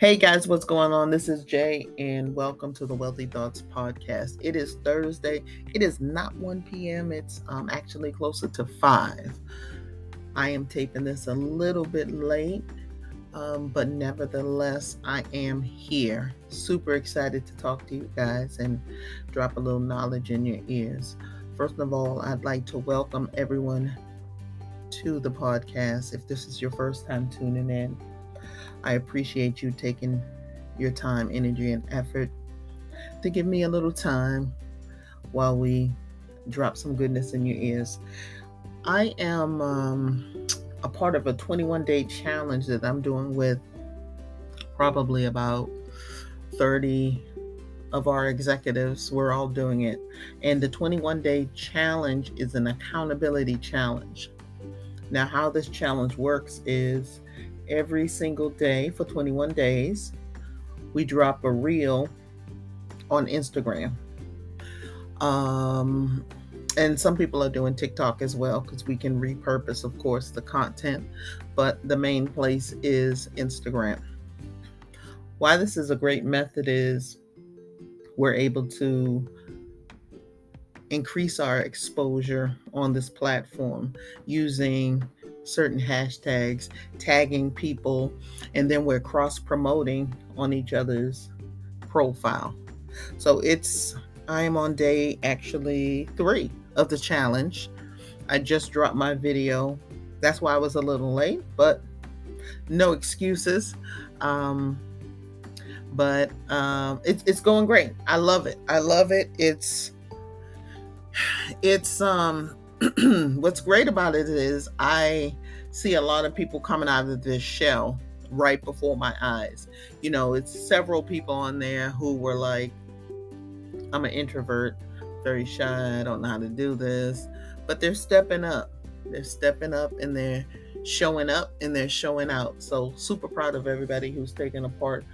Hey guys, what's going on? This is Jay, and welcome to the Wealthy Thoughts Podcast. It is Thursday. It is not 1 p.m., it's um, actually closer to 5. I am taping this a little bit late, um, but nevertheless, I am here. Super excited to talk to you guys and drop a little knowledge in your ears. First of all, I'd like to welcome everyone to the podcast. If this is your first time tuning in, I appreciate you taking your time, energy, and effort to give me a little time while we drop some goodness in your ears. I am um, a part of a 21 day challenge that I'm doing with probably about 30 of our executives. We're all doing it. And the 21 day challenge is an accountability challenge. Now, how this challenge works is every single day for 21 days. We drop a reel on Instagram. Um, and some people are doing TikTok as well because we can repurpose, of course, the content, but the main place is Instagram. Why this is a great method is we're able to increase our exposure on this platform using certain hashtags, tagging people, and then we're cross promoting on each other's profile. So it's, I'm on day actually three of the challenge. I just dropped my video. That's why I was a little late, but no excuses. Um, but um, it's it's going great. I love it. I love it. It's it's um what's great about it is I see a lot of people coming out of this shell right before my eyes. You know, it's several people on there who were like, I'm an introvert, very shy, I don't know how to do this. But they're stepping up. They're stepping up and they're showing up and they're showing out. So, super proud of everybody who's taken a part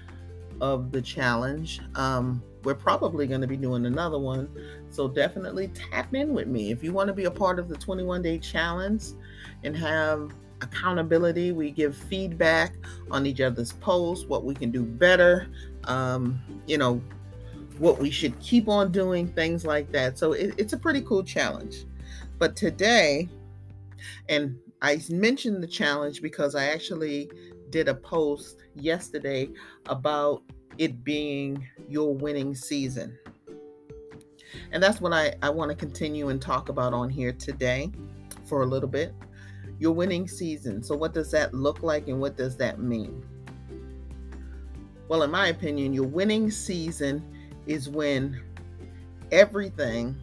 of the challenge. Um, we're probably going to be doing another one. So definitely tap in with me. If you want to be a part of the 21 day challenge and have accountability, we give feedback on each other's posts, what we can do better, um, you know, what we should keep on doing, things like that. So it, it's a pretty cool challenge. But today, and I mentioned the challenge because I actually did a post yesterday about it being your winning season. And that's what I, I want to continue and talk about on here today for a little bit. Your winning season. So, what does that look like and what does that mean? Well, in my opinion, your winning season is when everything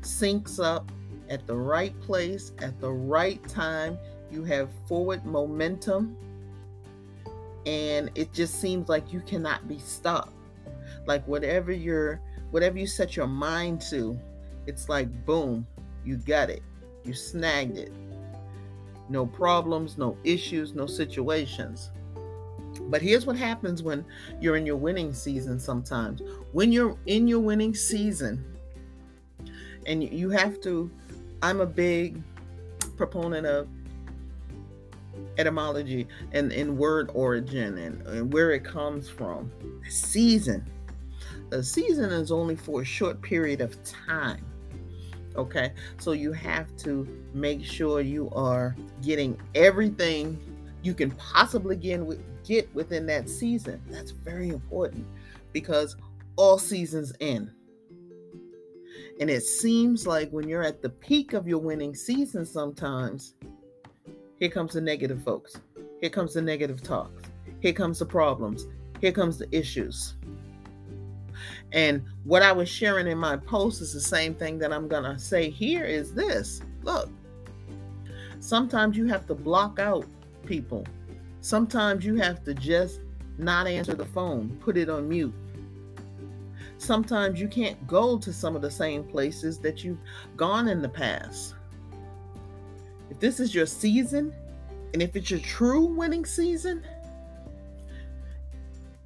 syncs up at the right place at the right time. You have forward momentum and it just seems like you cannot be stopped. Like whatever you're whatever you set your mind to it's like boom you got it. You snagged it. No problems no issues no situations. But here's what happens when you're in your winning season sometimes. When you're in your winning season and you have to i'm a big proponent of etymology and, in word origin and, and where it comes from. Season. The season is only for a short period of time. Okay, so you have to make sure you are getting everything you can possibly get, get within that season. That's very important because all seasons end. And it seems like when you're at the peak of your winning season, sometimes here comes the negative folks. Here comes the negative talks. Here comes the problems. Here comes the issues. And what I was sharing in my post is the same thing that I'm going to say here is this. Look, sometimes you have to block out people. Sometimes you have to just not answer the phone, put it on mute. Sometimes you can't go to some of the same places that you've gone in the past. If this is your season, and if it's your true winning season,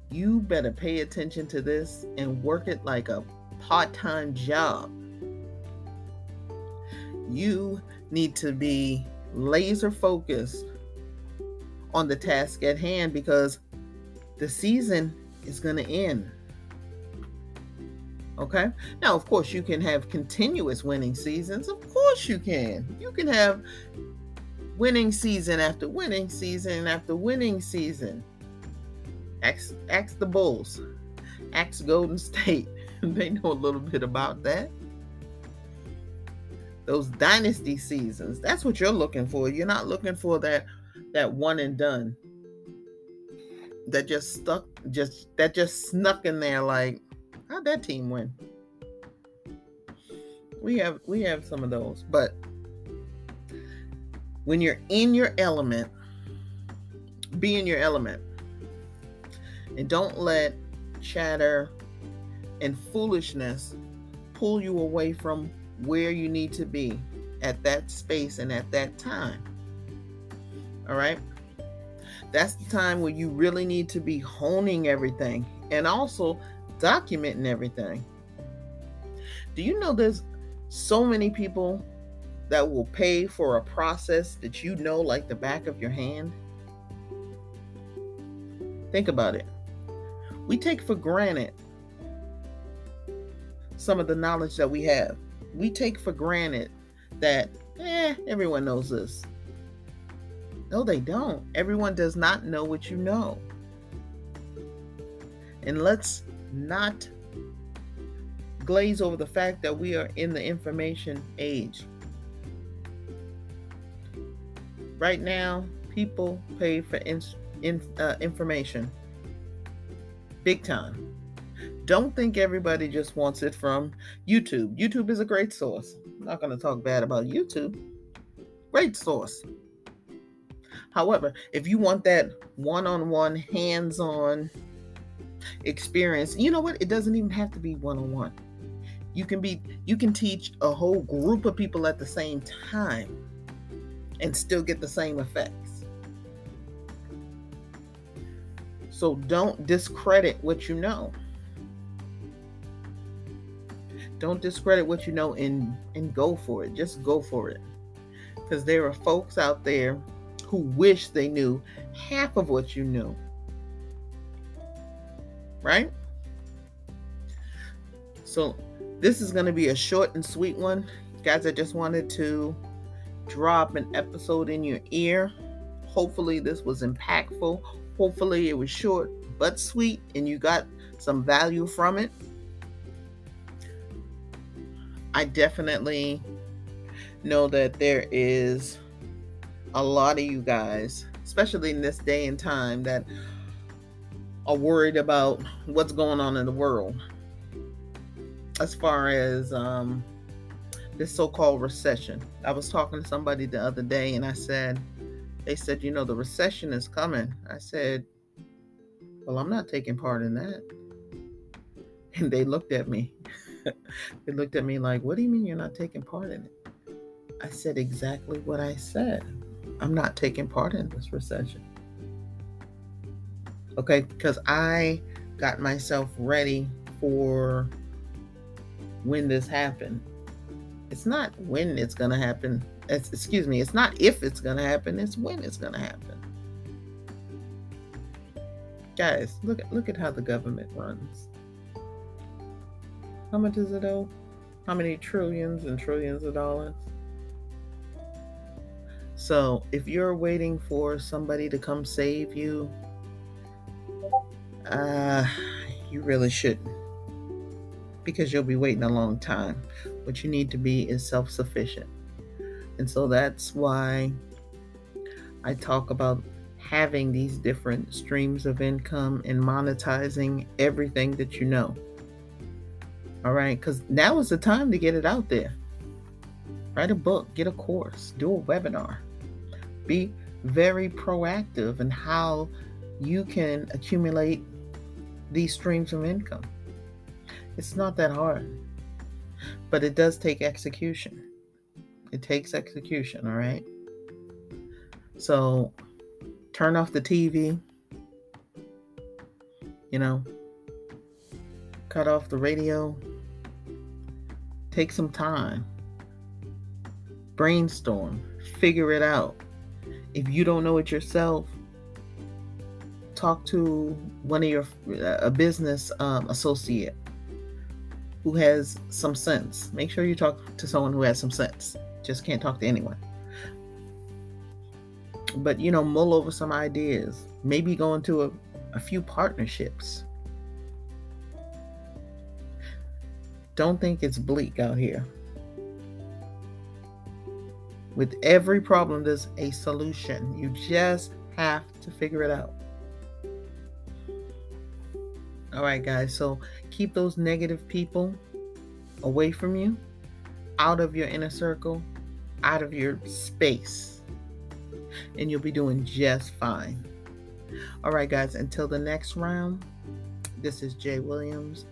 you better pay attention to this and work it like a part time job. You need to be laser focused on the task at hand because the season is going to end. Okay. Now, of course, you can have continuous winning seasons. Of course, you can. You can have winning season after winning season after winning season. Ask, ask the Bulls, ask Golden State. they know a little bit about that. Those dynasty seasons. That's what you're looking for. You're not looking for that that one and done. That just stuck just that just snuck in there like how'd that team win? We have we have some of those, but when you're in your element, be in your element. And don't let chatter and foolishness pull you away from where you need to be at that space and at that time. All right? That's the time where you really need to be honing everything and also documenting everything. Do you know there's so many people that will pay for a process that you know like the back of your hand? Think about it. We take for granted some of the knowledge that we have. We take for granted that, eh, everyone knows this. No, they don't. Everyone does not know what you know. And let's not glaze over the fact that we are in the information age. Right now, people pay for in, in, uh, information big time. Don't think everybody just wants it from YouTube. YouTube is a great source. I'm not going to talk bad about YouTube. Great source. However, if you want that one on one, hands on experience, you know what? It doesn't even have to be one on one. You can be you can teach a whole group of people at the same time and still get the same effects. So don't discredit what you know. Don't discredit what you know and and go for it. Just go for it. Cuz there are folks out there who wish they knew half of what you knew. Right? So this is going to be a short and sweet one. Guys, I just wanted to drop an episode in your ear. Hopefully, this was impactful. Hopefully, it was short but sweet and you got some value from it. I definitely know that there is a lot of you guys, especially in this day and time, that are worried about what's going on in the world as far as um, this so-called recession. I was talking to somebody the other day, and I said, they said, you know, the recession is coming. I said, well, I'm not taking part in that. And they looked at me. they looked at me like, what do you mean you're not taking part in it? I said exactly what I said. I'm not taking part in this recession. Okay, because I got myself ready for when this happened. It's not when it's going to happen. It's, excuse me, it's not if it's going to happen, it's when it's going to happen. Guys, look at look at how the government runs. How much is it owe? How many trillions and trillions of dollars? So, if you're waiting for somebody to come save you, uh, you really shouldn't because you'll be waiting a long time. What you need to be is self sufficient. And so that's why I talk about having these different streams of income and monetizing everything that you know. All right, because now is the time to get it out there. Write a book, get a course, do a webinar. Be very proactive in how you can accumulate these streams of income. It's not that hard, but it does take execution. It takes execution, all right? So turn off the TV, you know, cut off the radio, take some time, brainstorm, figure it out. If you don't know it yourself, talk to one of your a business um, associate who has some sense. Make sure you talk to someone who has some sense. Just can't talk to anyone. But you know, mull over some ideas. Maybe go into a, a few partnerships. Don't think it's bleak out here. With every problem, there's a solution. You just have to figure it out. All right, guys. So keep those negative people away from you, out of your inner circle, out of your space, and you'll be doing just fine. All right, guys. Until the next round, this is Jay Williams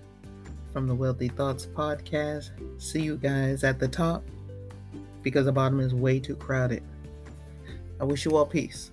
from the Wealthy Thoughts Podcast. See you guys at the top because the bottom is way too crowded. I wish you all peace.